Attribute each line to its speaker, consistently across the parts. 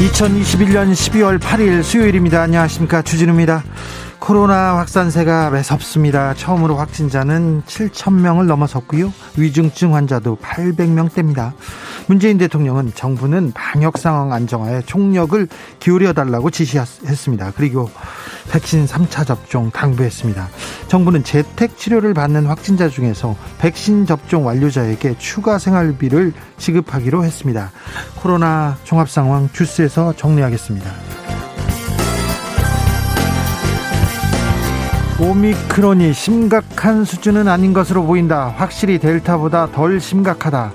Speaker 1: 2021년 12월 8일 수요일입니다. 안녕하십니까. 주진우입니다. 코로나 확산세가 매섭습니다. 처음으로 확진자는 7천명을 넘어섰고요. 위중증 환자도 800명대입니다. 문재인 대통령은 정부는 방역 상황 안정화에 총력을 기울여 달라고 지시했습니다. 그리고 백신 3차 접종 당부했습니다. 정부는 재택 치료를 받는 확진자 중에서 백신 접종 완료자에게 추가 생활비를 지급하기로 했습니다. 코로나 종합 상황 주스에서 정리하겠습니다. 오미크론이 심각한 수준은 아닌 것으로 보인다. 확실히 델타보다 덜 심각하다.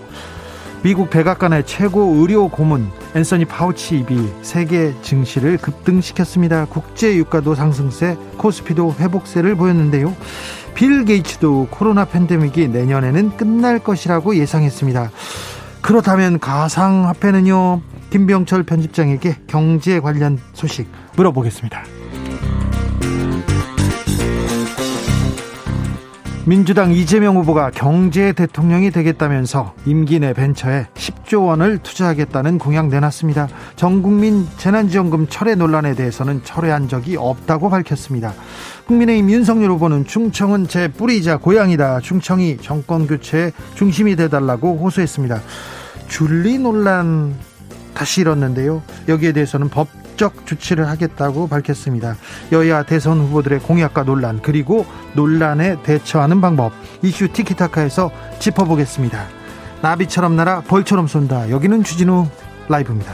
Speaker 1: 미국 백악관의 최고 의료 고문 앤서니 파우치 입이 세계 증시를 급등시켰습니다. 국제 유가도 상승세, 코스피도 회복세를 보였는데요. 빌 게이츠도 코로나 팬데믹이 내년에는 끝날 것이라고 예상했습니다. 그렇다면 가상화폐는요? 김병철 편집장에게 경제 관련 소식 물어보겠습니다. 민주당 이재명 후보가 경제 대통령이 되겠다면서 임기 내 벤처에 10조 원을 투자하겠다는 공약 내놨습니다. 전국민 재난지원금 철회 논란에 대해서는 철회한 적이 없다고 밝혔습니다. 국민의힘 윤석열 후보는 충청은 제 뿌리이자 고향이다. 충청이 정권 교체의 중심이 되달라고 호소했습니다. 줄리 논란 다시 일었는데요. 여기에 대해서는 법 법적 조치를 하겠다고 밝혔습니다. 여야 대선 후보들의 공약과 논란 그리고 논란에 대처하는 방법 이슈 티키타카에서 짚어보겠습니다. 나비처럼 날아 벌처럼 쏜다. 여기는 주진우 라이브입니다.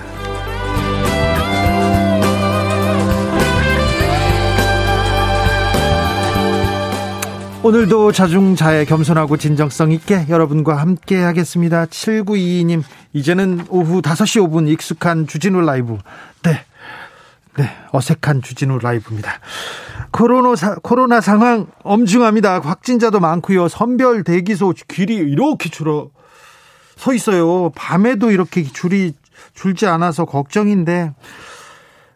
Speaker 1: 오늘도 자중자애 겸손하고 진정성 있게 여러분과 함께 하겠습니다. 7922님, 이제는 오후 5시 5분 익숙한 주진우 라이브. 네. 네, 어색한 주진우 라이브입니다. 코로나, 사, 코로나 상황 엄중합니다. 확진자도 많고요. 선별 대기소 길이 이렇게 줄어 서 있어요. 밤에도 이렇게 줄이 줄지 않아서 걱정인데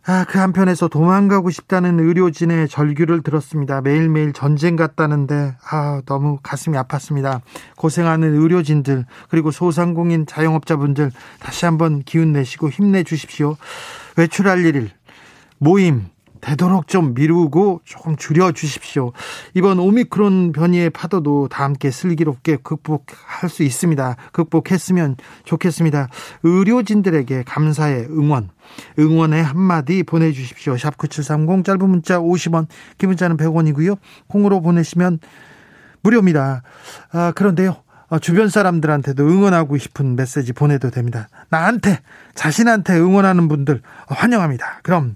Speaker 1: 아, 그 한편에서 도망가고 싶다는 의료진의 절규를 들었습니다. 매일매일 전쟁 같다는데, 아, 너무 가슴이 아팠습니다. 고생하는 의료진들, 그리고 소상공인 자영업자분들, 다시 한번 기운 내시고 힘내주십시오. 외출할 일, 모임 되도록 좀 미루고 조금 줄여 주십시오. 이번 오미크론 변이의 파도도 다 함께 슬기롭게 극복할 수 있습니다. 극복했으면 좋겠습니다. 의료진들에게 감사의 응원, 응원의 한마디 보내주십시오. 샵9730 짧은 문자 50원, 긴 문자는 100원이고요. 콩으로 보내시면 무료입니다. 아, 그런데요. 어, 주변 사람들한테도 응원하고 싶은 메시지 보내도 됩니다. 나한테, 자신한테 응원하는 분들 환영합니다. 그럼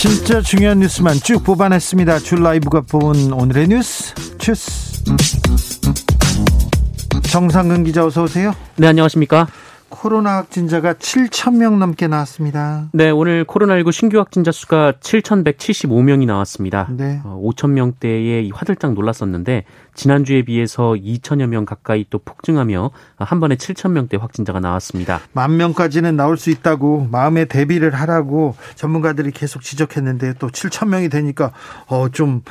Speaker 1: 진짜 중요한 뉴스만 쭉 뽑아냈습니다. 줄 라이브가 뽑은 오늘의 뉴스 주스. 정상근 기자 어서 오세요.
Speaker 2: 네, 안녕하십니까?
Speaker 1: 코로나 확진자가 7천 명 넘게 나왔습니다.
Speaker 2: 네, 오늘 코로나19 신규 확진자 수가 7,175명이 나왔습니다. 네. 5천 어, 명대에 화들짝 놀랐었는데 지난주에 비해서 2천여 명 가까이 또 폭증하며 한 번에 7천 명대 확진자가 나왔습니다.
Speaker 1: 만 명까지는 나올 수 있다고 마음의 대비를 하라고 전문가들이 계속 지적했는데 또 7천 명이 되니까 어좀어좀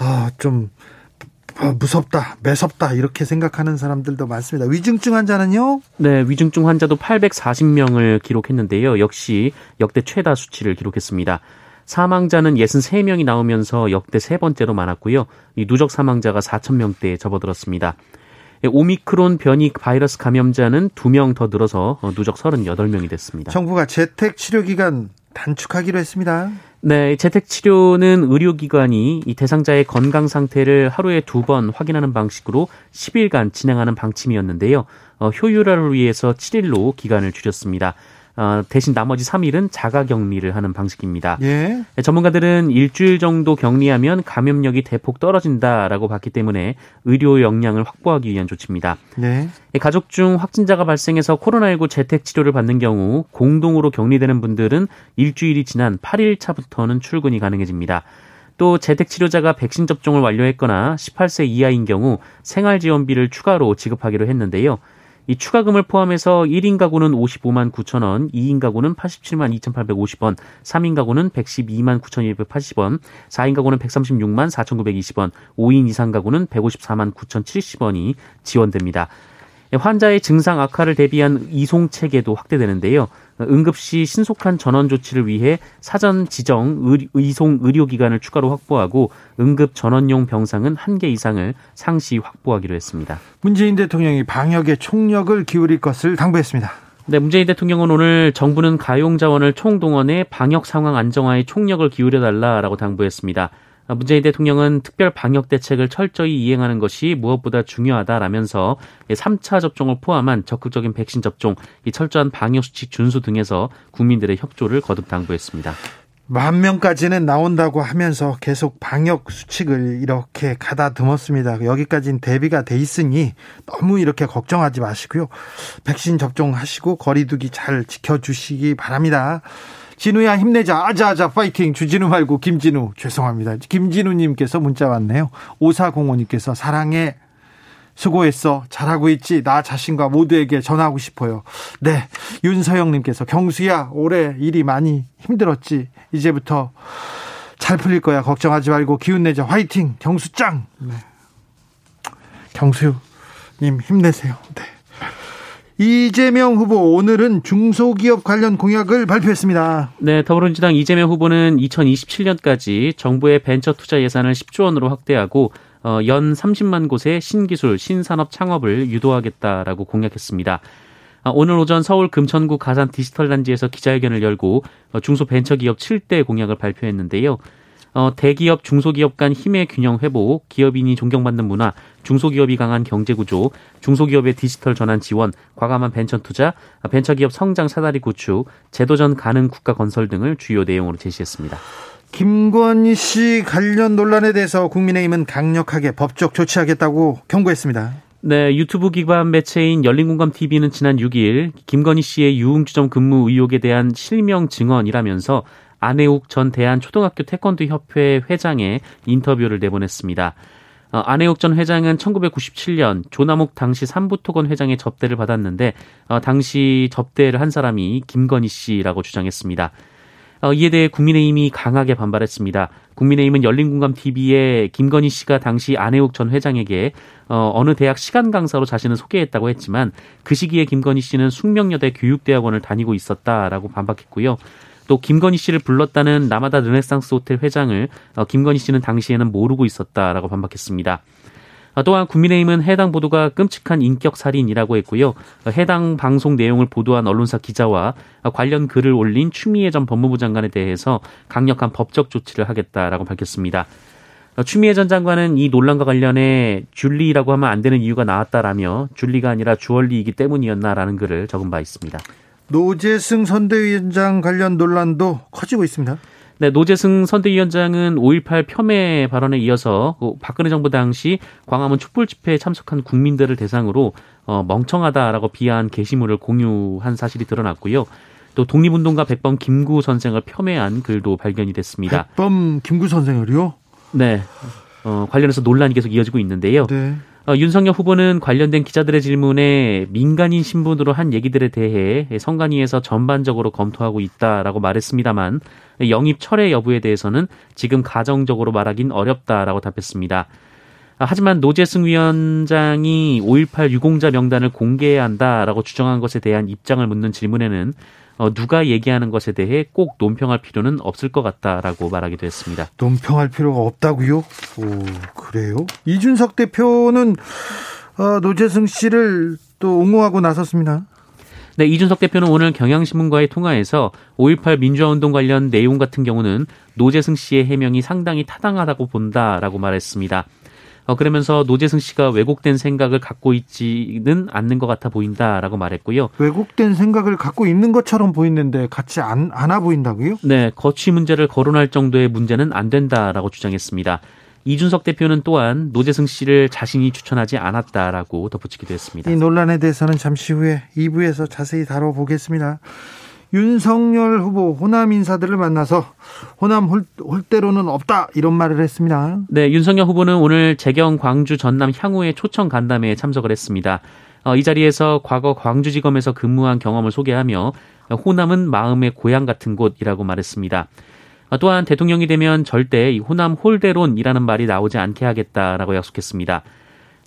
Speaker 1: 어, 좀 아, 무섭다, 매섭다 이렇게 생각하는 사람들도 많습니다. 위중증 환자는요?
Speaker 2: 네, 위중증 환자도 840명을 기록했는데요. 역시 역대 최다 수치를 기록했습니다. 사망자는 63명이 나오면서 역대 세 번째로 많았고요. 이 누적 사망자가 4천 명대에 접어들었습니다. 오미크론 변이 바이러스 감염자는 2명 더 늘어서 누적 38명이 됐습니다.
Speaker 1: 정부가 재택 치료 기간 단축하기로 했습니다.
Speaker 2: 네, 재택 치료는 의료기관이 이 대상자의 건강 상태를 하루에 두 번 확인하는 방식으로 10일간 진행하는 방침이었는데요. 어, 효율화를 위해서 7일로 기간을 줄였습니다. 어, 대신 나머지 3일은 자가 격리를 하는 방식입니다. 예. 네, 전문가들은 일주일 정도 격리하면 감염력이 대폭 떨어진다라고 봤기 때문에 의료 역량을 확보하기 위한 조치입니다. 네. 네 가족 중 확진자가 발생해서 코로나19 재택 치료를 받는 경우 공동으로 격리되는 분들은 일주일이 지난 8일 차부터는 출근이 가능해집니다. 또 재택 치료자가 백신 접종을 완료했거나 18세 이하인 경우 생활 지원비를 추가로 지급하기로 했는데요. 이 추가금을 포함해서 1인 가구는 55만 9천 원, 2인 가구는 87만 2,850원, 3인 가구는 112만 9,280원, 4인 가구는 136만 4,920원, 5인 이상 가구는 154만 9,070원이 지원됩니다. 환자의 증상 악화를 대비한 이송 체계도 확대되는데요. 응급시 신속한 전원 조치를 위해 사전 지정 의송 의료기관을 추가로 확보하고 응급 전원용 병상은 한 개 이상을 상시 확보하기로 했습니다.
Speaker 1: 문재인 대통령이 방역에 총력을 기울일 것을 당부했습니다.
Speaker 2: 네, 문재인 대통령은 오늘 정부는 가용 자원을 총동원해 방역 상황 안정화에 총력을 기울여 달라라고 당부했습니다. 문재인 대통령은 특별 방역 대책을 철저히 이행하는 것이 무엇보다 중요하다라면서 3차 접종을 포함한 적극적인 백신 접종, 이 철저한 방역 수칙 준수 등에서 국민들의 협조를 거듭 당부했습니다.
Speaker 1: 만 명까지는 나온다고 하면서 계속 방역 수칙을 이렇게 가다듬었습니다. 여기까지는 대비가 돼 있으니 너무 이렇게 걱정하지 마시고요. 백신 접종하시고 거리두기 잘 지켜주시기 바랍니다. 진우야 힘내자. 아자아자 파이팅. 주진우 말고 김진우. 죄송합니다. 김진우님께서 문자 왔네요. 오사공호님께서 사랑해. 수고했어. 잘하고 있지. 나 자신과 모두에게 전하고 싶어요. 네. 윤서영님께서 경수야 올해 일이 많이 힘들었지. 이제부터 잘 풀릴 거야. 걱정하지 말고 기운 내자. 화이팅. 경수 짱. 네. 경수님 힘내세요. 네. 이재명 후보 오늘은 중소기업 관련 공약을 발표했습니다.
Speaker 2: 네, 더불어민주당 이재명 후보는 2027년까지 정부의 벤처 투자 예산을 10조 원으로 확대하고 어, 연 30만 곳의 신기술, 신산업 창업을 유도하겠다라고 공약했습니다. 어, 오늘 오전 서울 금천구 가산 디지털 단지에서 기자회견을 열고 어, 중소벤처기업 7대 공약을 발표했는데요. 어, 대기업, 중소기업 간 힘의 균형 회복, 기업인이 존경받는 문화, 중소기업이 강한 경제 구조, 중소기업의 디지털 전환 지원, 과감한 벤처 투자, 벤처기업 성장 사다리 구축, 제도전 가능 국가 건설 등을 주요 내용으로 제시했습니다.
Speaker 1: 김건희 씨 관련 논란에 대해서 국민의힘은 강력하게 법적 조치하겠다고 경고했습니다.
Speaker 2: 네, 유튜브 기반 매체인 열린공감 TV는 지난 6일 김건희 씨의 유흥주점 근무 의혹에 대한 실명 증언이라면서 안혜욱 전 대한초등학교 태권도 협회 회장의 인터뷰를 내보냈습니다. 어, 안혜욱 전 회장은 1997년 조남욱 당시 삼부토건 회장의 접대를 받았는데 어, 당시 접대를 한 사람이 김건희 씨라고 주장했습니다. 어, 이에 대해 국민의힘이 강하게 반발했습니다. 국민의힘은 열린공감TV에 김건희 씨가 당시 안혜욱 전 회장에게 어, 어느 대학 시간 강사로 자신을 소개했다고 했지만 그 시기에 김건희 씨는 숙명여대 교육대학원을 다니고 있었다라고 반박했고요. 또 김건희 씨를 불렀다는 라마다 르네상스 호텔 회장을 어, 김건희 씨는 당시에는 모르고 있었다라고 반박했습니다. 어, 또한 국민의힘은 해당 보도가 끔찍한 인격 살인이라고 했고요. 어, 해당 방송 내용을 보도한 언론사 기자와 관련 글을 올린 추미애 전 법무부 장관에 대해서 강력한 법적 조치를 하겠다라고 밝혔습니다. 추미애 전 장관은 이 논란과 관련해 줄리라고 하면 안 되는 이유가 나왔다라며 줄리가 아니라 주얼리이기 때문이었나라는 글을 적은 바 있습니다.
Speaker 1: 노재승 선대위원장 관련 논란도 커지고 있습니다.
Speaker 2: 네, 노재승 선대위원장은 5.18 폄훼 발언에 이어서 그 박근혜 정부 당시 광화문 촛불 집회에 참석한 국민들을 대상으로 어, 멍청하다라고 비하한 게시물을 공유한 사실이 드러났고요. 또 독립운동가 백범 김구 선생을 폄훼한 글도 발견이 됐습니다.
Speaker 1: 백범 김구 선생을요?
Speaker 2: 네. 어, 관련해서 논란이 계속 이어지고 있는데요. 네. 어, 윤석열 후보는 관련된 기자들의 질문에 민간인 신분으로 한 얘기들에 대해 성관위에서 전반적으로 검토하고 있다라고 말했습니다만 영입 철회 여부에 대해서는 지금 가정적으로 말하긴 어렵다라고 답했습니다. 아, 하지만 노재승 위원장이 5.18 유공자 명단을 공개해야 한다라고 주장한 것에 대한 입장을 묻는 질문에는 어, 누가 얘기하는 것에 대해 꼭 논평할 필요는 없을 것 같다라고 말하기도 했습니다.
Speaker 1: 논평할 필요가 없다고요? 오, 그래요? 이준석 대표는 어, 노재승 씨를 또 옹호하고 나섰습니다.
Speaker 2: 네, 이준석 대표는 오늘 경향신문과의 통화에서 5.18 민주화운동 관련 내용 같은 경우는 노재승 씨의 해명이 상당히 타당하다고 본다라고 말했습니다. 어, 그러면서 노재승 씨가 왜곡된 생각을 갖고 있지는 않는 것 같아 보인다라고 말했고요.
Speaker 1: 왜곡된 생각을 갖고 있는 것처럼 보이는데 같이 안, 안아 보인다고요?
Speaker 2: 네, 거취 문제를 거론할 정도의 문제는 안 된다라고 주장했습니다. 이준석 대표는 또한 노재승 씨를 자신이 추천하지 않았다라고 덧붙이기도 했습니다.
Speaker 1: 이 논란에 대해서는 잠시 후에 2부에서 자세히 다뤄보겠습니다. 윤석열 후보 호남 인사들을 만나서 호남 홀, 홀대로는 없다 이런 말을 했습니다.
Speaker 2: 네, 윤석열 후보는 오늘 재경 광주 전남 향후의 초청 간담회에 참석을 했습니다. 어, 이 자리에서 과거 광주지검에서 근무한 경험을 소개하며 호남은 마음의 고향 같은 곳이라고 말했습니다. 어, 또한 대통령이 되면 절대 호남 홀대론이라는 말이 나오지 않게 하겠다라고 약속했습니다.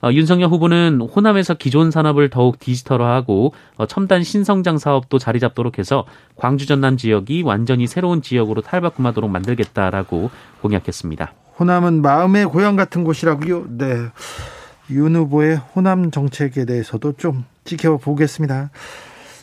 Speaker 2: 어, 윤석열 후보는 호남에서 기존 산업을 더욱 디지털화하고 어, 첨단 신성장 사업도 자리 잡도록 해서 광주 전남 지역이 완전히 새로운 지역으로 탈바꿈하도록 만들겠다라고 공약했습니다.
Speaker 1: 호남은 마음의 고향 같은 곳이라고요. 네. 윤 후보의 호남 정책에 대해서도 좀 지켜보겠습니다.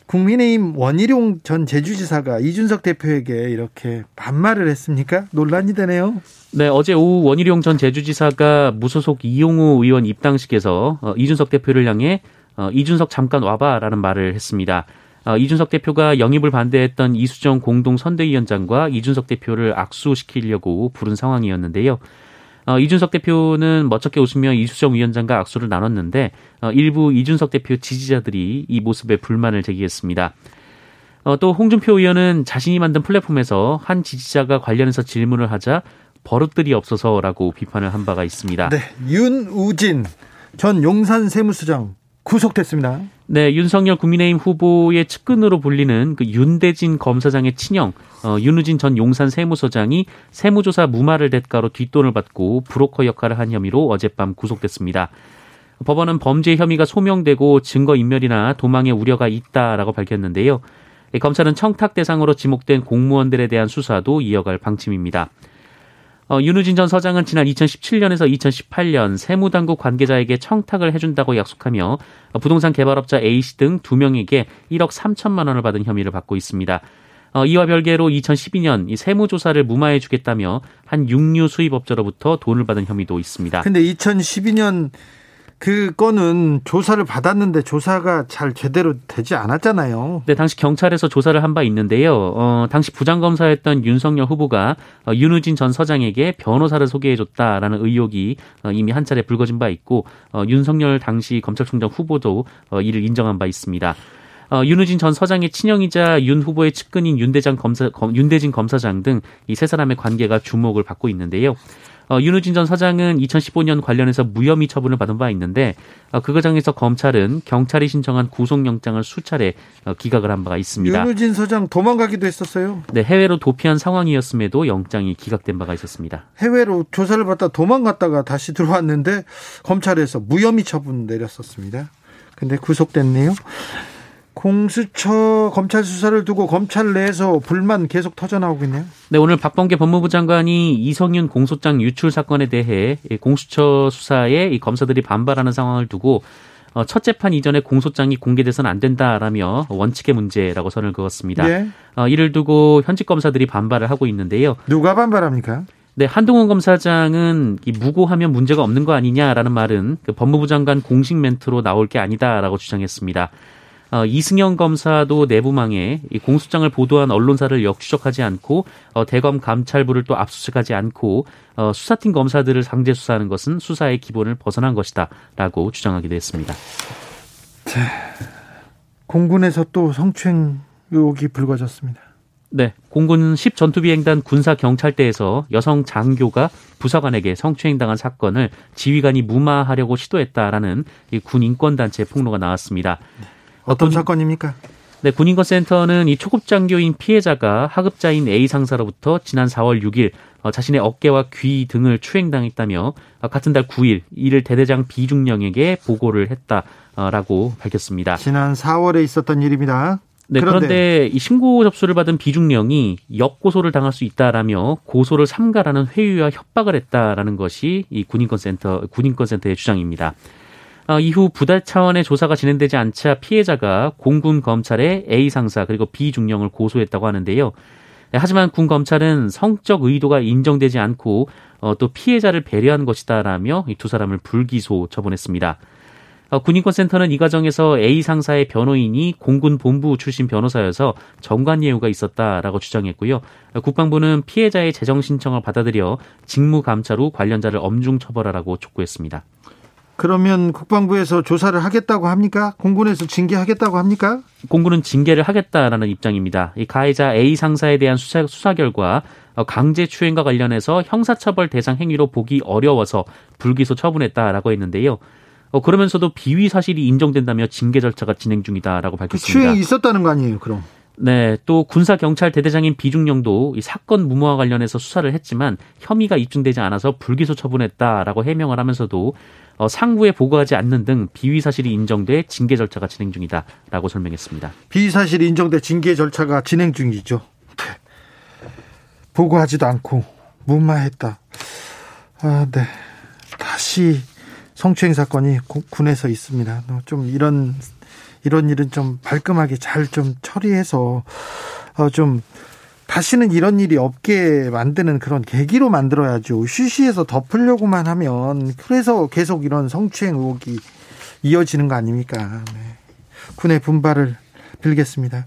Speaker 1: 국민의힘 원희룡 전 제주지사가 이준석 대표에게 이렇게 반말을 했습니까? 논란이 되네요.
Speaker 2: 네, 어제 오후 원희룡 전 제주지사가 무소속 이용우 의원 입당식에서 어, 이준석 대표를 향해 어, 이준석 잠깐 와봐라는 말을 했습니다. 어, 이준석 대표가 영입을 반대했던 이수정 공동선대위원장과 이준석 대표를 악수시키려고 부른 상황이었는데요. 어, 이준석 대표는 멋쩍게 웃으며 이수정 위원장과 악수를 나눴는데 어, 일부 이준석 대표 지지자들이 이 모습에 불만을 제기했습니다. 어, 또 홍준표 의원은 자신이 만든 플랫폼에서 한 지지자가 관련해서 질문을 하자 버릇들이 없어서라고 비판을 한 바가 있습니다.
Speaker 1: 네, 윤우진 전 용산 세무서장 구속됐습니다.
Speaker 2: 네, 윤석열 국민의힘 후보의 측근으로 불리는 그 윤대진 검사장의 친형 어, 윤우진 전 용산 세무서장이 세무조사 무마를 대가로 뒷돈을 받고 브로커 역할을 한 혐의로 어젯밤 구속됐습니다. 법원은 범죄 혐의가 소명되고 증거 인멸이나 도망의 우려가 있다라고 밝혔는데요. 검찰은 청탁 대상으로 지목된 공무원들에 대한 수사도 이어갈 방침입니다. 어, 윤우진 전 서장은 지난 2017년에서 2018년 세무당국 관계자에게 청탁을 해준다고 약속하며 부동산 개발업자 A씨 등 두 명에게 1억 3천만 원을 받은 혐의를 받고 있습니다. 어, 이와 별개로 2012년 이 세무조사를 무마해주겠다며 한 육류 수입업자로부터 돈을 받은 혐의도 있습니다.
Speaker 1: 근데 2012년 그 건은 조사를 받았는데 조사가 잘 제대로 되지 않았잖아요.
Speaker 2: 네, 당시 경찰에서 조사를 한 바 있는데요. 어, 당시 부장검사였던 윤석열 후보가 어, 윤우진 전 서장에게 변호사를 소개해줬다라는 의혹이 어, 이미 한 차례 불거진 바 있고 어, 윤석열 당시 검찰총장 후보도 어, 이를 인정한 바 있습니다. 어, 윤우진 전 서장의 친형이자 윤 후보의 측근인 윤대장 검사, 검, 윤대진 검사장 등 이 세 사람의 관계가 주목을 받고 있는데요. 어, 윤우진 전 사장은 2015년 관련해서 무혐의 처분을 받은 바 있는데 어, 그 과정에서 검찰은 경찰이 신청한 구속영장을 수차례 어, 기각을 한 바가 있습니다.
Speaker 1: 윤우진 서장 도망가기도 했었어요.
Speaker 2: 네, 해외로 도피한 상황이었음에도 영장이 기각된 바가 있었습니다.
Speaker 1: 해외로 조사를 받다 도망갔다가 다시 들어왔는데 검찰에서 무혐의 처분 내렸었습니다. 근데 구속됐네요. 공수처 검찰 수사를 두고 검찰 내에서 불만 계속 터져나오고 있네요.
Speaker 2: 네, 오늘 박범계 법무부 장관이 이성윤 공소장 유출 사건에 대해 공수처 수사에 검사들이 반발하는 상황을 두고 어, 첫 재판 이전에 공소장이 공개돼서는 안 된다라며 원칙의 문제라고 선을 그었습니다. 네. 이를 두고 현직 검사들이 반발을 하고 있는데요.
Speaker 1: 누가 반발합니까?
Speaker 2: 네, 한동훈 검사장은 무고하면 문제가 없는 거 아니냐라는 말은 그 법무부 장관 공식 멘트로 나올 게 아니다라고 주장했습니다. 어, 이승영 검사도 내부망에 이 공소장을 보도한 언론사를 역추적하지 않고 어, 대검 감찰부를 또 압수수색하지 않고 어, 수사팀 검사들을 상대 수사하는 것은 수사의 기본을 벗어난 것이다라고 주장하기도 했습니다.
Speaker 1: 자, 공군에서 또 성추행 의혹이 불거졌습니다.
Speaker 2: 네, 공군 10 전투비행단 군사 경찰대에서 여성 장교가 부사관에게 성추행당한 사건을 지휘관이 무마하려고 시도했다라는 군 인권 단체 폭로가 나왔습니다.
Speaker 1: 네. 어떤 사건입니까?
Speaker 2: 네, 군인권센터는 이 초급 장교인 피해자가 하급자인 A 상사로부터 지난 4월 6일 어, 자신의 어깨와 귀 등을 추행당했다며 어, 같은 달 9일 이를 대대장 비중령에게 보고를 했다라고 밝혔습니다.
Speaker 1: 지난 4월에 있었던 일입니다.
Speaker 2: 네, 그런데, 그런데 이 신고 접수를 받은 비중령이 역고소를 당할 수 있다라며 고소를 삼가라는 회유와 협박을 했다라는 것이 이 군인권센터 군인권센터의 주장입니다. 어, 이후 부달 차원의 조사가 진행되지 않자 피해자가 공군 검찰에 A 상사 그리고 B 중령을 고소했다고 하는데요. 네, 하지만 군 검찰은 성적 의도가 인정되지 않고 어, 또 피해자를 배려한 것이다라며 이 두 사람을 불기소 처분했습니다. 어, 군인권센터는 이 과정에서 A 상사의 변호인이 공군 본부 출신 변호사여서 정관 예우가 있었다라고 주장했고요. 어, 국방부는 피해자의 재정 신청을 받아들여 직무 감찰 후 관련자를 엄중 처벌하라고 촉구했습니다.
Speaker 1: 그러면 국방부에서 조사를 하겠다고 합니까? 공군에서 징계하겠다고 합니까?
Speaker 2: 공군은 징계를 하겠다라는 입장입니다. 이 가해자 A 상사에 대한 수사, 수사 결과 어, 강제 추행과 관련해서 형사처벌 대상 행위로 보기 어려워서 불기소 처분했다라고 했는데요. 어, 그러면서도 비위 사실이 인정된다며 징계 절차가 진행 중이다라고 그 밝혔습니다.
Speaker 1: 추행이 있었다는 거 아니에요, 그럼?
Speaker 2: 네, 또 군사 경찰 대대장인 비중령도 이 사건 무모와 관련해서 수사를 했지만 혐의가 입증되지 않아서 불기소 처분했다라고 해명을 하면서도 어, 상부에 보고하지 않는 등 비위 사실이 인정돼 징계 절차가 진행 중이다라고 설명했습니다.
Speaker 1: 비위 사실이 인정돼 징계 절차가 진행 중이죠. 네. 보고하지도 않고 무마했다. 아, 네. 다시 성추행 사건이 군에서 있습니다. 좀 이런 이런 일은 좀 발끔하게 잘 좀 처리해서 어 좀 다시는 이런 일이 없게 만드는 그런 계기로 만들어야죠. 쉬쉬해서 덮으려고만 하면 그래서 계속 이런 성추행 의혹이 이어지는 거 아닙니까? 네. 군의 분발을 빌겠습니다.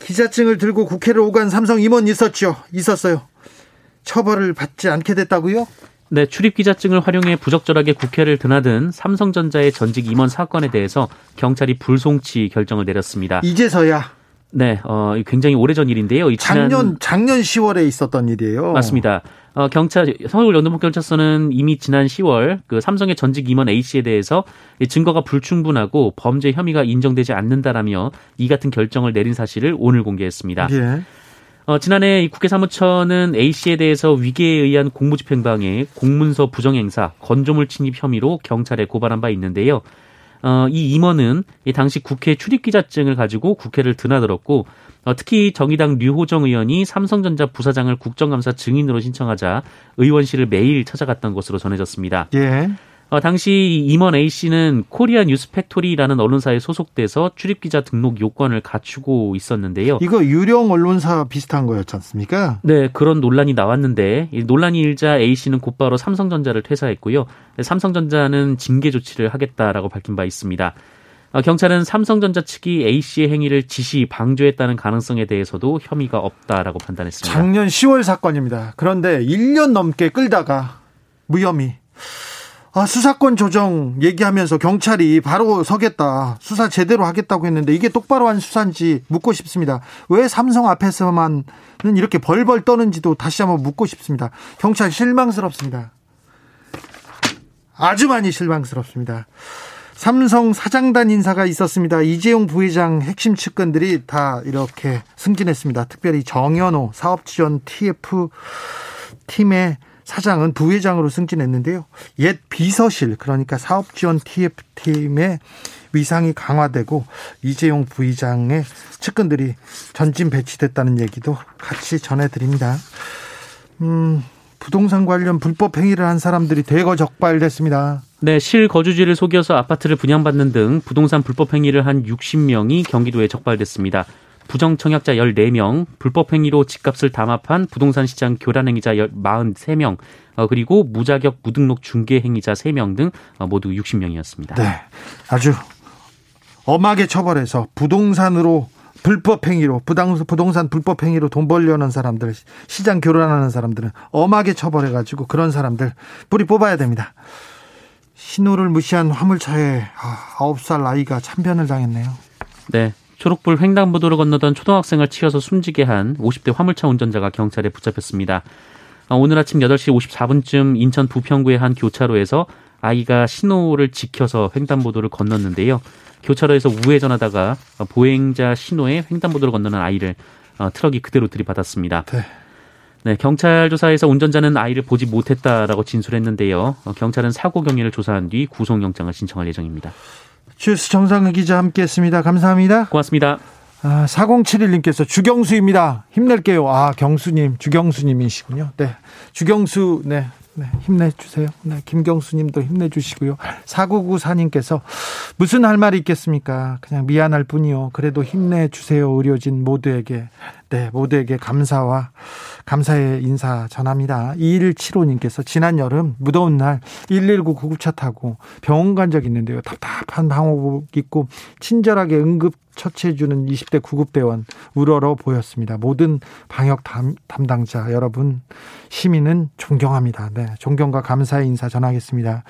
Speaker 1: 기자증을 들고 국회를 오간 삼성 임원 있었죠? 있었어요. 처벌을 받지 않게 됐다고요?
Speaker 2: 네, 출입 기자증을 활용해 부적절하게 국회를 드나든 삼성전자의 전직 임원 사건에 대해서 경찰이 불송치 결정을 내렸습니다.
Speaker 1: 이제서야
Speaker 2: 네, 어, 굉장히 오래전 일인데요.
Speaker 1: 작년 작년 10월에 있었던 일이에요.
Speaker 2: 맞습니다. 어, 경찰 서울 영등포경찰서는 이미 지난 10월 그 삼성의 전직 임원 A 씨에 대해서 증거가 불충분하고 범죄 혐의가 인정되지 않는다라며 이 같은 결정을 내린 사실을 오늘 공개했습니다. 예. 어, 지난해 국회 사무처는 A 씨에 대해서 위계에 의한 공무집행방해, 공문서 부정행사, 건조물 침입 혐의로 경찰에 고발한 바 있는데요. 어, 이 임원은 이 당시 국회 출입기자증을 가지고 국회를 드나들었고 어, 특히 정의당 류호정 의원이 삼성전자 부사장을 국정감사 증인으로 신청하자 의원실을 매일 찾아갔던 것으로 전해졌습니다. 예. 어, 당시 임원 A 씨는 코리아 뉴스팩토리라는 언론사에 소속돼서 출입 기자 등록 요건을 갖추고 있었는데요.
Speaker 1: 이거 유령 언론사 비슷한 거였지 않습니까?
Speaker 2: 네, 그런 논란이 나왔는데 이 논란이 일자 A 씨는 곧바로 삼성전자를 퇴사했고요. 삼성전자는 징계 조치를 하겠다라고 밝힌 바 있습니다. 어, 경찰은 삼성전자 측이 A 씨의 행위를 지시 방조했다는 가능성에 대해서도 혐의가 없다라고 판단했습니다.
Speaker 1: 작년 10월 사건입니다. 그런데 1년 넘게 끌다가 무혐의 아, 수사권 조정 얘기하면서 경찰이 바로 서겠다. 수사 제대로 하겠다고 했는데 이게 똑바로 한 수사인지 묻고 싶습니다. 왜 삼성 앞에서만은 이렇게 벌벌 떠는지도 다시 한번 묻고 싶습니다. 경찰 실망스럽습니다. 아주 많이 실망스럽습니다. 삼성 사장단 인사가 있었습니다. 이재용 부회장 핵심 측근들이 다 이렇게 승진했습니다. 특별히 정현호 사업지원 TF 팀의 사장은 부회장으로 승진했는데요. 옛 비서실 그러니까 사업지원 TF팀의 위상이 강화되고 이재용 부회장의 측근들이 전진 배치됐다는 얘기도 같이 전해드립니다. 음, 부동산 관련 불법 행위를 한 사람들이 대거 적발됐습니다.
Speaker 2: 네, 실거주지를 속여서 아파트를 분양받는 등 부동산 불법 행위를 한 60명이 경기도에 적발됐습니다. 부정청약자 14명, 불법 행위로 집값을 담합한 부동산 시장 교란 행위자 43명, 어, 그리고 무자격 무등록 중개 행위자 3명 등 어, 모두 60명이었습니다.
Speaker 1: 네. 아주 엄하게 처벌해서 부동산으로 불법 행위로 부동산 불법 행위로 돈 벌려는 사람들 시장 교란하는 사람들은 엄하게 처벌해 가지고 그런 사람들 뿌리 뽑아야 됩니다. 신호를 무시한 화물차에 9살 아, 아이가 참변을 당했네요.
Speaker 2: 네. 초록불 횡단보도를 건너던 초등학생을 치어서 숨지게 한 50대 화물차 운전자가 경찰에 붙잡혔습니다. 아, 오늘 아침 8시 54분쯤 인천 부평구의 한 교차로에서 아이가 신호를 지켜서 횡단보도를 건넜는데요. 교차로에서 우회전하다가 보행자 신호에 횡단보도를 건너는 아이를 어, 트럭이 그대로 들이받았습니다. 네. 네, 경찰 조사에서 운전자는 아이를 보지 못했다라고 진술했는데요. 어, 경찰은 사고 경위를 조사한 뒤 구속영장을 신청할 예정입니다.
Speaker 1: 주스 정상근 기자 함께했습니다. 감사합니다.
Speaker 2: 고맙습니다.
Speaker 1: 아, 4071님께서 주경수입니다. 힘낼게요. 아, 경수님, 주경수님이시군요. 네. 주경수, 네. 네, 힘내주세요. 네, 김경수님도 힘내주시고요. 4994님께서 무슨 할 말이 있겠습니까? 그냥 미안할 뿐이요. 그래도 힘내주세요. 의료진 모두에게. 네, 모두에게 감사와 감사의 인사 전합니다. 2175님께서 지난 여름 무더운 날 119 구급차 타고 병원 간 적 있는데요. 답답한 방호복 입고 친절하게 응급 처치해주는 20대 구급대원 우러러 보였습니다. 모든 방역 담, 담당자 여러분 시민은 존경합니다. 네, 존경과 감사의 인사 전하겠습니다.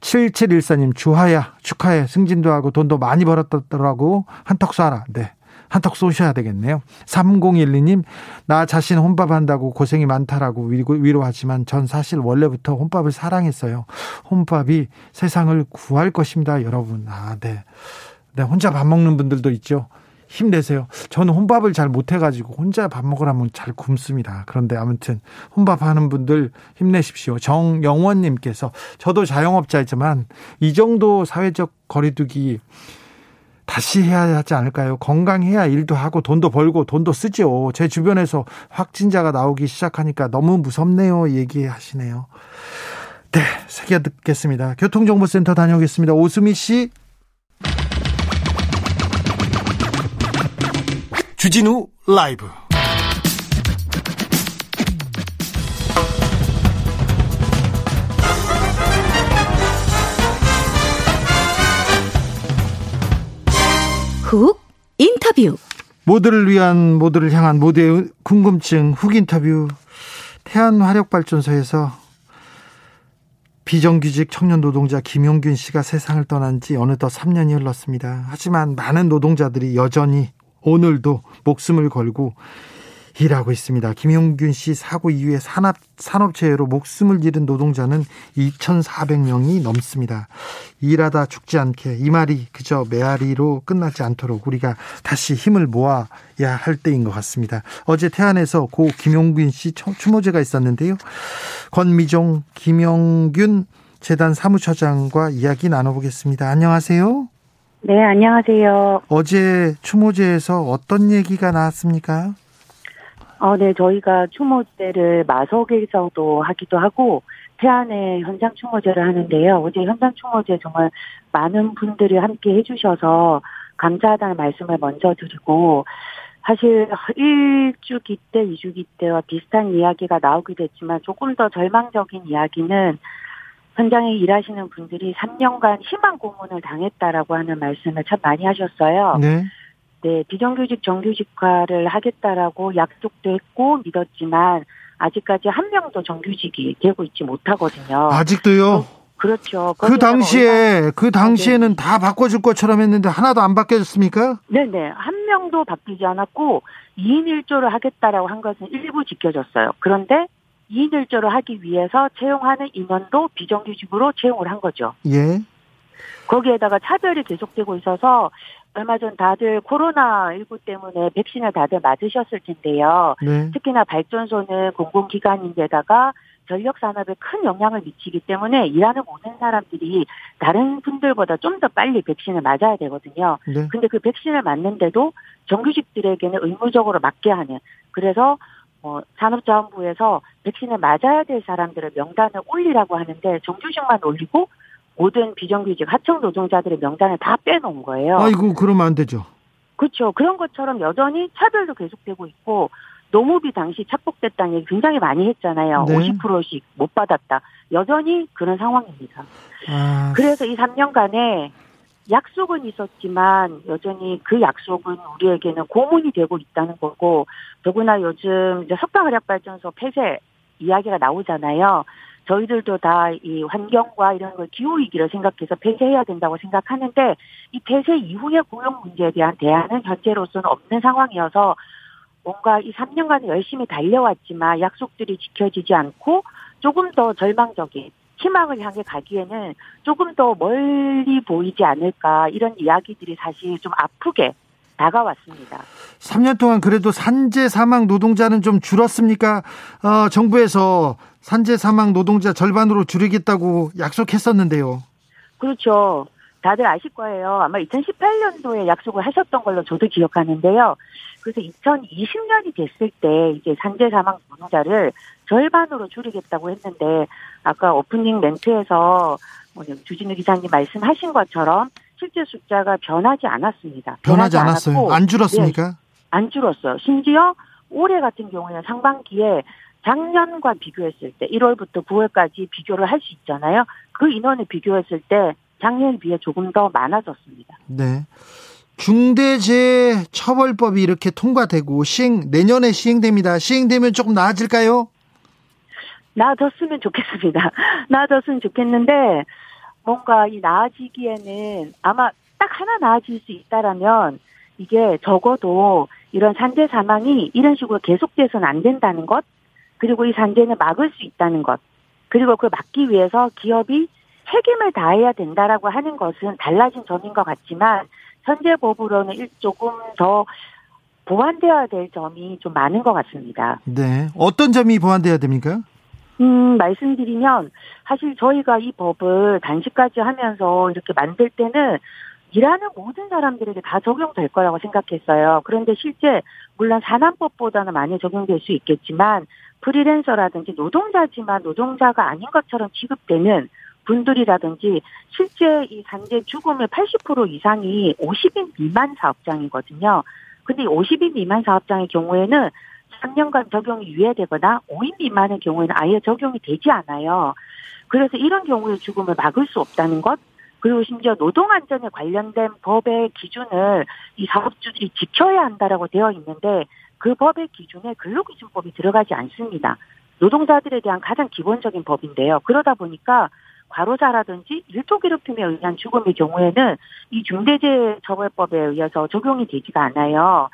Speaker 1: 7714님 주하야 축하해 승진도 하고 돈도 많이 벌었더라고 한턱 쏴라. 네. 한턱 쏘셔야 되겠네요. 3012님, 나 자신 혼밥한다고 고생이 많다라고 위로하지만 전 사실 원래부터 혼밥을 사랑했어요. 혼밥이 세상을 구할 것입니다, 여러분. 아, 네. 네, 혼자 밥 먹는 분들도 있죠. 힘내세요. 저는 혼밥을 잘 못해가지고 혼자 밥 먹으라면 잘 굶습니다. 그런데 아무튼 혼밥 하는 분들 힘내십시오. 정영원님께서 저도 자영업자이지만 이 정도 사회적 거리두기 다시 해야 하지 않을까요? 건강해야 일도 하고 돈도 벌고 돈도 쓰죠. 제 주변에서 확진자가 나오기 시작하니까 너무 무섭네요. 얘기하시네요. 네, 새겨 듣겠습니다. 교통정보센터 다녀오겠습니다. 오수미 씨. 주진우 라이브.
Speaker 3: 훅 인터뷰.
Speaker 1: 모두를 위한 모두를 향한 모두의 궁금증 훅 인터뷰. 태안 화력발전소에서 비정규직 청년 노동자 김용균 씨가 세상을 떠난 지 어느덧 3년이 흘렀습니다. 하지만 많은 노동자들이 여전히 오늘도 목숨을 걸고 일하고 있습니다. 김용균 씨 사고 이후에 산업, 산업체외로 목숨을 잃은 노동자는 2,400명이 넘습니다. 일하다 죽지 않게 이 말이 그저 메아리로 끝나지 않도록 우리가 다시 힘을 모아야 할 때인 것 같습니다. 어제 태안에서 고 김용균 씨 추모제가 있었는데요. 권미종, 김용균 재단 사무처장과 이야기 나눠보겠습니다. 안녕하세요.
Speaker 4: 네, 안녕하세요.
Speaker 1: 어제 추모제에서 어떤 얘기가 나왔습니까?
Speaker 4: 어, 네, 저희가 추모제를 마석에서도 하기도 하고, 태안에 현장 추모제를 하는데요. 어제 현장 추모제 정말 많은 분들이 함께 해주셔서 감사하다는 말씀을 먼저 드리고, 사실 1주기 때, 2주기 때와 비슷한 이야기가 나오기도 했지만 조금 더 절망적인 이야기는 현장에 일하시는 분들이 3년간 희망 고문을 당했다라고 하는 말씀을 참 많이 하셨어요. 네. 네, 비정규직 정규직화를 하겠다라고 약속도 했고 믿었지만 아직까지 한 명도 정규직이 되고 있지 못하거든요.
Speaker 1: 아직도요? 어,
Speaker 4: 그렇죠.
Speaker 1: 그 당시에 그 당시에는 네. 다 바꿔줄 것처럼 했는데 하나도 안 바뀌었습니까?
Speaker 4: 네네 한 명도 바뀌지 않았고 2인 1조를 하겠다라고 한 것은 일부 지켜졌어요. 그런데 2인 1조를 하기 위해서 채용하는 인원도 비정규직으로 채용을 한 거죠. 예. 거기에다가 차별이 계속되고 있어서 얼마 전 다들 코로나19 때문에 백신을 다들 맞으셨을 텐데요. 네. 특히나 발전소는 공공기관인데다가 전력 산업에 큰 영향을 미치기 때문에 일하는 모든 사람들이 다른 분들보다 좀 더 빨리 백신을 맞아야 되거든요. 네. 근데 그 백신을 맞는데도 정규직들에게는 의무적으로 맞게 하는 그래서 어, 산업자원부에서 백신을 맞아야 될 사람들을 명단을 올리라고 하는데 정규직만 올리고 모든 비정규직 하청 노동자들의 명단을 다 빼놓은 거예요.
Speaker 1: 아이고 그러면 안 되죠.
Speaker 4: 그렇죠. 그런 것처럼 여전히 차별도 계속되고 있고 노무비 당시 착복됐다는 얘기 굉장히 많이 했잖아요. 네. 50%씩 못 받았다. 여전히 그런 상황입니다. 아... 그래서 이 3년간에 약속은 있었지만 여전히 그 약속은 우리에게는 고문이 되고 있다는 거고 더구나 요즘 이제 석방활력발전소 폐쇄 이야기가 나오잖아요. 저희들도 다 이 환경과 이런 걸 기후 위기를 생각해서 폐쇄해야 된다고 생각하는데 이 폐쇄 이후의 고용 문제에 대한 대안은 현재로서는 없는 상황이어서 뭔가 이 3년간 열심히 달려왔지만 약속들이 지켜지지 않고 조금 더 절망적인 희망을 향해 가기에는 조금 더 멀리 보이지 않을까 이런 이야기들이 사실 좀 아프게 다가왔습니다.
Speaker 1: 3년 동안 그래도 산재 사망 노동자는 좀 줄었습니까? 어, 정부에서 산재 사망 노동자 절반으로 줄이겠다고 약속했었는데요.
Speaker 4: 그렇죠. 다들 아실 거예요. 아마 2018년도에 약속을 하셨던 걸로 저도 기억하는데요. 그래서 2020년이 됐을 때 이제 산재 사망 노동자를 절반으로 줄이겠다고 했는데 아까 오프닝 멘트에서 뭐 주진우 기자님 말씀하신 것처럼 실제 숫자가 변하지 않았습니다.
Speaker 1: 변하지, 변하지 않았어요. 않았고, 안 줄었습니까? 네,
Speaker 4: 안 줄었어요. 심지어 올해 같은 경우에는 상반기에 작년과 비교했을 때 1월부터 9월까지 비교를 할 수 있잖아요. 그 인원을 비교했을 때 작년에 비해 조금 더 많아졌습니다.
Speaker 1: 네. 중대재해처벌법이 이렇게 통과되고 시행 내년에 시행됩니다. 시행되면 조금 나아질까요?
Speaker 4: 나아졌으면 좋겠습니다. 나아졌으면 좋겠는데 뭔가 이 나아지기에는 아마 딱 하나 나아질 수 있다라면 이게 적어도 이런 산재 사망이 이런 식으로 계속돼서는 안 된다는 것 그리고 이 산재는 막을 수 있다는 것 그리고 그걸 막기 위해서 기업이 책임을 다해야 된다라고 하는 것은 달라진 점인 것 같지만 현재 법으로는 조금 더 보완되어야 될 점이 좀 많은 것 같습니다.
Speaker 1: 네. 어떤 점이 보완되어야 됩니까?
Speaker 4: 음, 말씀드리면 사실 저희가 이 법을 단식까지 하면서 이렇게 만들 때는 일하는 모든 사람들에게 다 적용될 거라고 생각했어요. 그런데 실제 물론 산안법보다는 많이 적용될 수 있겠지만 프리랜서라든지 노동자지만 노동자가 아닌 것처럼 취급되는 분들이라든지 실제 이 산재 죽음의 80% 이상이 50인 미만 사업장이거든요. 근데 50인 미만 사업장의 경우에는 3년간 적용이 유예되거나 5인 미만의 경우에는 아예 적용이 되지 않아요. 그래서 이런 경우에 죽음을 막을 수 없다는 것, 그리고 심지어 노동 안전에 관련된 법의 기준을 이 사업주들이 지켜야 한다라고 되어 있는데 그 법의 기준에 근로기준법이 들어가지 않습니다. 노동자들에 대한 가장 기본적인 법인데요. 그러다 보니까 과로사라든지 일토 괴롭힘에 의한 죽음의 경우에는 이 중대재해처벌법에 의해서 적용이 되지가 않아요.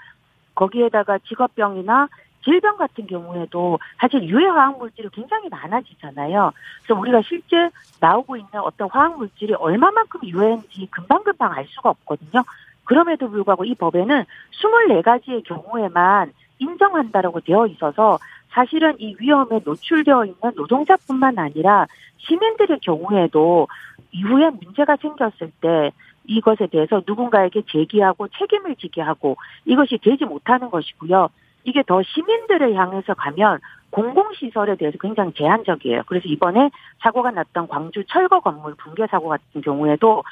Speaker 4: 거기에다가 직업병이나 질병 같은 경우에도 사실 유해 화학 물질이 굉장히 많아지잖아요. 그래서 우리가 실제 나오고 있는 어떤 화학 물질이 얼마만큼 유해인지 금방금방 알 수가 없거든요. 그럼에도 불구하고 이 법에는 24가지의 경우에만 인정한다라고 되어 있어서 사실은 이 위험에 노출되어 있는 노동자뿐만 아니라 시민들의 경우에도 이후에 문제가 생겼을 때 이것에 대해서 누군가에게 제기하고 책임을 지게 하고 이것이 되지 못하는 것이고요. 이게 더 시민들을 향해서 가면 공공시설에 대해서 굉장히 제한적이에요. 그래서 이번에 사고가 났던 광주 철거 건물 붕괴 사고 같은 경우에도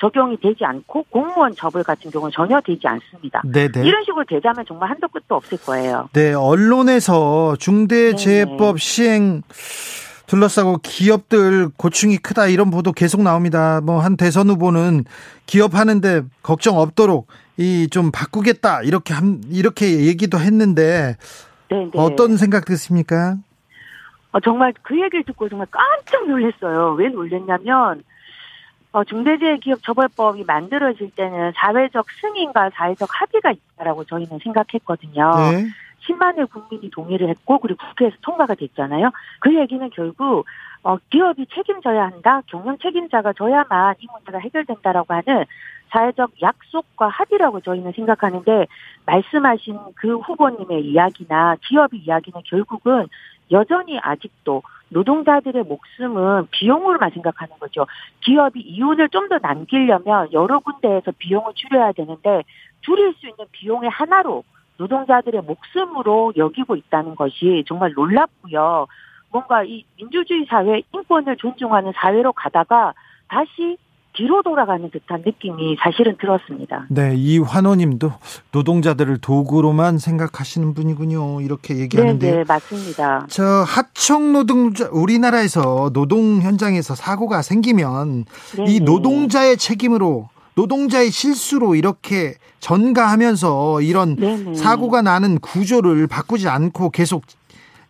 Speaker 4: 적용이 되지 않고 공무원 처벌 같은 경우는 전혀 되지 않습니다. 네네. 이런 식으로 되자면 정말 한도 끝도 없을 거예요.
Speaker 1: 네, 언론에서 중대재해법 시행 둘러싸고 기업들 고충이 크다 이런 보도 계속 나옵니다. 뭐 한 대선 후보는 기업 하는데 걱정 없도록 이 좀 바꾸겠다 이렇게 한 이렇게 얘기도 했는데 네네. 어떤 생각 드십니까?
Speaker 4: 어, 정말 그 얘기를 듣고 정말 깜짝 놀랐어요. 왜 놀랐냐면 어, 중대재해기업처벌법이 만들어질 때는 사회적 승인과 사회적 합의가 있다라고 저희는 생각했거든요. 네. 10만의 국민이 동의를 했고 그리고 국회에서 통과가 됐잖아요. 그 얘기는 결국 어, 기업이 책임져야 한다. 경영 책임자가 져야만 이 문제가 해결된다라고 하는 사회적 약속과 합의라고 저희는 생각하는데 말씀하신 그 후보님의 이야기나 기업의 이야기는 결국은 여전히 아직도 노동자들의 목숨은 비용으로만 생각하는 거죠. 기업이 이윤을 좀 더 남기려면 여러 군데에서 비용을 줄여야 되는데 줄일 수 있는 비용의 하나로 노동자들의 목숨으로 여기고 있다는 것이 정말 놀랍고요. 뭔가 이 민주주의 사회 인권을 존중하는 사회로 가다가 다시 뒤로 돌아가는 듯한 느낌이 사실은 들었습니다.
Speaker 1: 네, 이 환호님도 노동자들을 도구로만 생각하시는 분이군요. 이렇게 얘기하는데. 네,
Speaker 4: 네, 맞습니다.
Speaker 1: 저 하청 노동자 우리나라에서 노동 현장에서 사고가 생기면 네네. 이 노동자의 책임으로 노동자의 실수로 이렇게 전가하면서 이런 네네. 사고가 나는 구조를 바꾸지 않고 계속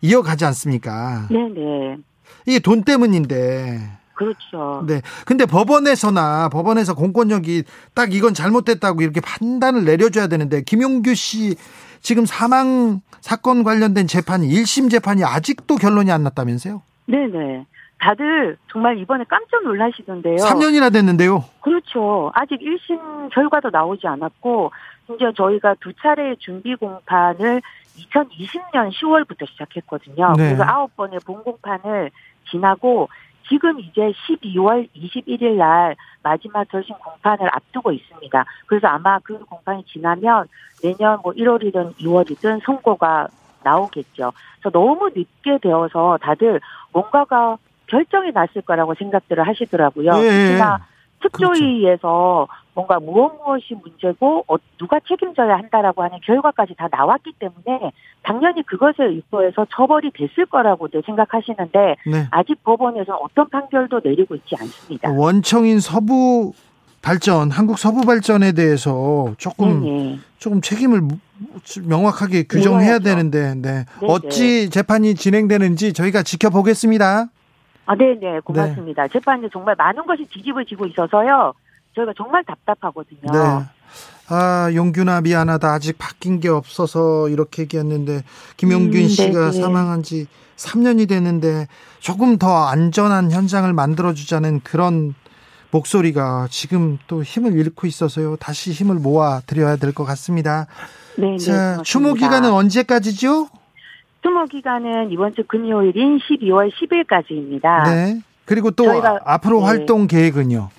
Speaker 1: 이어가지 않습니까?
Speaker 4: 네네.
Speaker 1: 이게 돈 때문인데.
Speaker 4: 그렇죠.
Speaker 1: 네. 근데 법원에서나 법원에서 공권력이 딱 이건 잘못됐다고 이렇게 판단을 내려줘야 되는데 김용규 씨 지금 사망 사건 관련된 재판이 1심 재판이 아직도 결론이 안 났다면서요?
Speaker 4: 네네. 다들 정말 이번에 깜짝 놀라시던데요.
Speaker 1: 3년이나 됐는데요.
Speaker 4: 그렇죠. 아직 1심 결과도 나오지 않았고 이제 저희가 두 차례 준비 공판을 2020년 10월부터 시작했거든요. 네. 그래서 아홉 번의 본 공판을 지나고 지금 이제 12월 21일 날 마지막 결심 공판을 앞두고 있습니다. 그래서 아마 그 공판이 지나면 내년 뭐 1월이든 2월이든 선고가 나오겠죠. 그래서 너무 늦게 되어서 다들 뭔가가 결정이 났을 거라고 생각들을 하시더라고요. 네. 특히나 특조위에서 그렇죠. 뭔가 무엇 무엇이 문제고 어, 누가 책임져야 한다라고 하는 결과까지 다 나왔기 때문에 당연히 그것을 입법해서 처벌이 됐을 거라고들 생각하시는데 네. 아직 법원에서 어떤 판결도 내리고 있지 않습니다.
Speaker 1: 원청인 서부 발전, 한국 서부 발전에 대해서 조금 네네. 조금 책임을 명확하게 규정해야 되는데, 네. 네네. 어찌 재판이 진행되는지 저희가 지켜보겠습니다.
Speaker 4: 아, 네네, 네. 고맙습니다. 네. 재판이 정말 많은 것이 뒤집어지고 있어서요. 저희가 정말 답답하거든요. 네.
Speaker 1: 아, 용균아 미안하다. 아직 바뀐 게 없어서 이렇게 얘기했는데 김용균 음, 씨가 사망한 지 3년이 되는데 조금 더 안전한 현장을 만들어 주자는 그런 목소리가 지금 또 힘을 잃고 있어서요. 다시 힘을 모아 드려야 될 것 같습니다. 네, 네 자, 네, 추모 기간은 언제까지죠?
Speaker 4: 추모 기간은 이번 주 금요일인 12월 10일까지입니다. 네.
Speaker 1: 그리고 또 저희가, 앞으로 네. 활동 계획은요?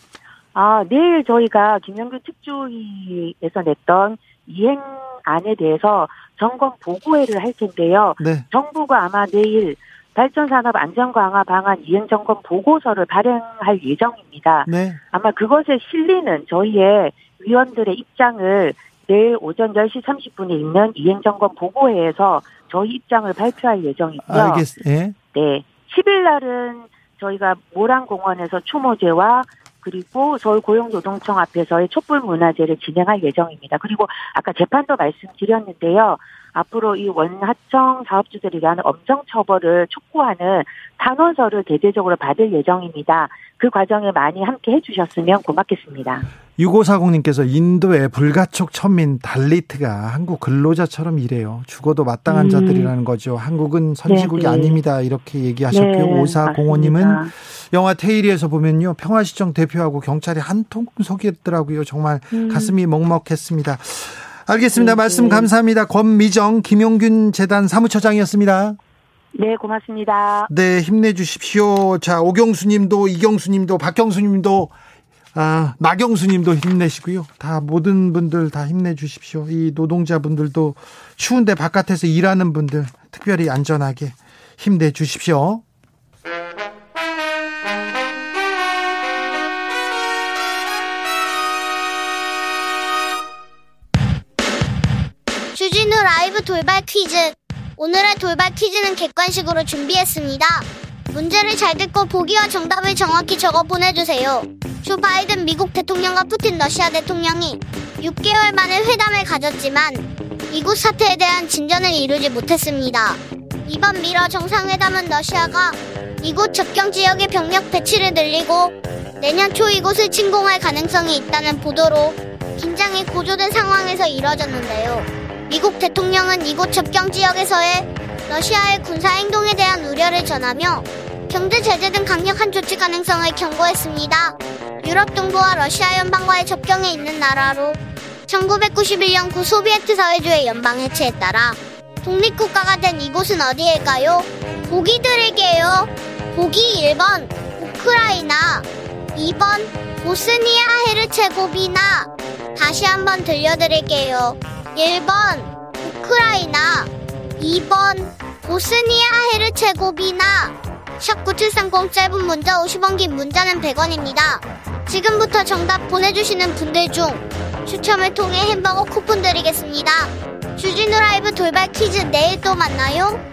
Speaker 4: 아, 내일 저희가 김영규 특조위에서 냈던 이행안에 대해서 점검 보고회를 할 텐데요. 네. 정부가 아마 내일 발전산업 안전강화 방안 이행 점검 보고서를 발행할 예정입니다. 네. 아마 그것에 실리는 저희의 위원들의 입장을 내일 오전 10시 30분에 있는 이행 점검 보고회에서 저희 입장을 발표할 예정이고요.
Speaker 1: 알겠, 예.
Speaker 4: 네. 10일 날은 저희가 모란공원에서 추모제와 그리고 서울 고용노동청 앞에서의 촛불 문화제를 진행할 예정입니다. 그리고 아까 재판도 말씀드렸는데요. 앞으로 이 원하청 사업주들에 대한 엄정 처벌을 촉구하는 탄원서를 대대적으로 받을 예정입니다. 그 과정에 많이 함께 해주셨으면 고맙겠습니다.
Speaker 1: 6540님께서 인도의 불가촉 천민 달리트가 한국 근로자처럼 일해요. 죽어도 마땅한 음. 자들이라는 거죠. 한국은 선진국이 네네. 아닙니다. 이렇게 얘기하셨고요. 네, 5405님은 영화 테일리에서 보면요. 평화시청 대표하고 경찰이 한통 속이었더라고요. 정말 음. 가슴이 먹먹했습니다. 알겠습니다. 네, 말씀 네. 감사합니다. 권미정 김용균 재단 사무처장이었습니다.
Speaker 4: 네, 고맙습니다.
Speaker 1: 네, 힘내주십시오. 자, 오경수 님도, 이경수 님도, 박경수 님도, 아, 나경수 님도 힘내시고요. 다 모든 분들 다 힘내주십시오. 이 노동자분들도 추운데 바깥에서 일하는 분들 특별히 안전하게 힘내주십시오.
Speaker 5: 라이브 돌발 퀴즈. 오늘의 돌발 퀴즈는 객관식으로 준비했습니다. 문제를 잘 듣고 보기와 정답을 정확히 적어 보내주세요. 조 바이든 미국 대통령과 푸틴 러시아 대통령이 6개월 만에 회담을 가졌지만 이곳 사태에 대한 진전을 이루지 못했습니다. 이번 미러 정상회담은 러시아가 이곳 접경 지역의 병력 배치를 늘리고 내년 초 이곳을 침공할 가능성이 있다는 보도로 긴장이 고조된 상황에서 이뤄졌는데요. 미국 대통령은 이곳 접경 지역에서의 러시아의 군사 행동에 대한 우려를 전하며 경제 제재 등 강력한 조치 가능성을 경고했습니다. 유럽 동부와 러시아 연방과의 접경에 있는 나라로 1991년 구 소비에트 사회주의 연방 해체에 따라 독립국가가 된 이곳은 어디일까요? 보기 드릴게요. 보기 1번 우크라이나 2번 보스니아 헤르체고비나 다시 한번 들려드릴게요. 1번 우크라이나 2번 보스니아 헤르체고비나 샵9730 짧은 문자 50원 긴 문자는 100원입니다. 지금부터 정답 보내주시는 분들 중 추첨을 통해 햄버거 쿠폰 드리겠습니다. 주진우 라이브 돌발 퀴즈 내일 또 만나요.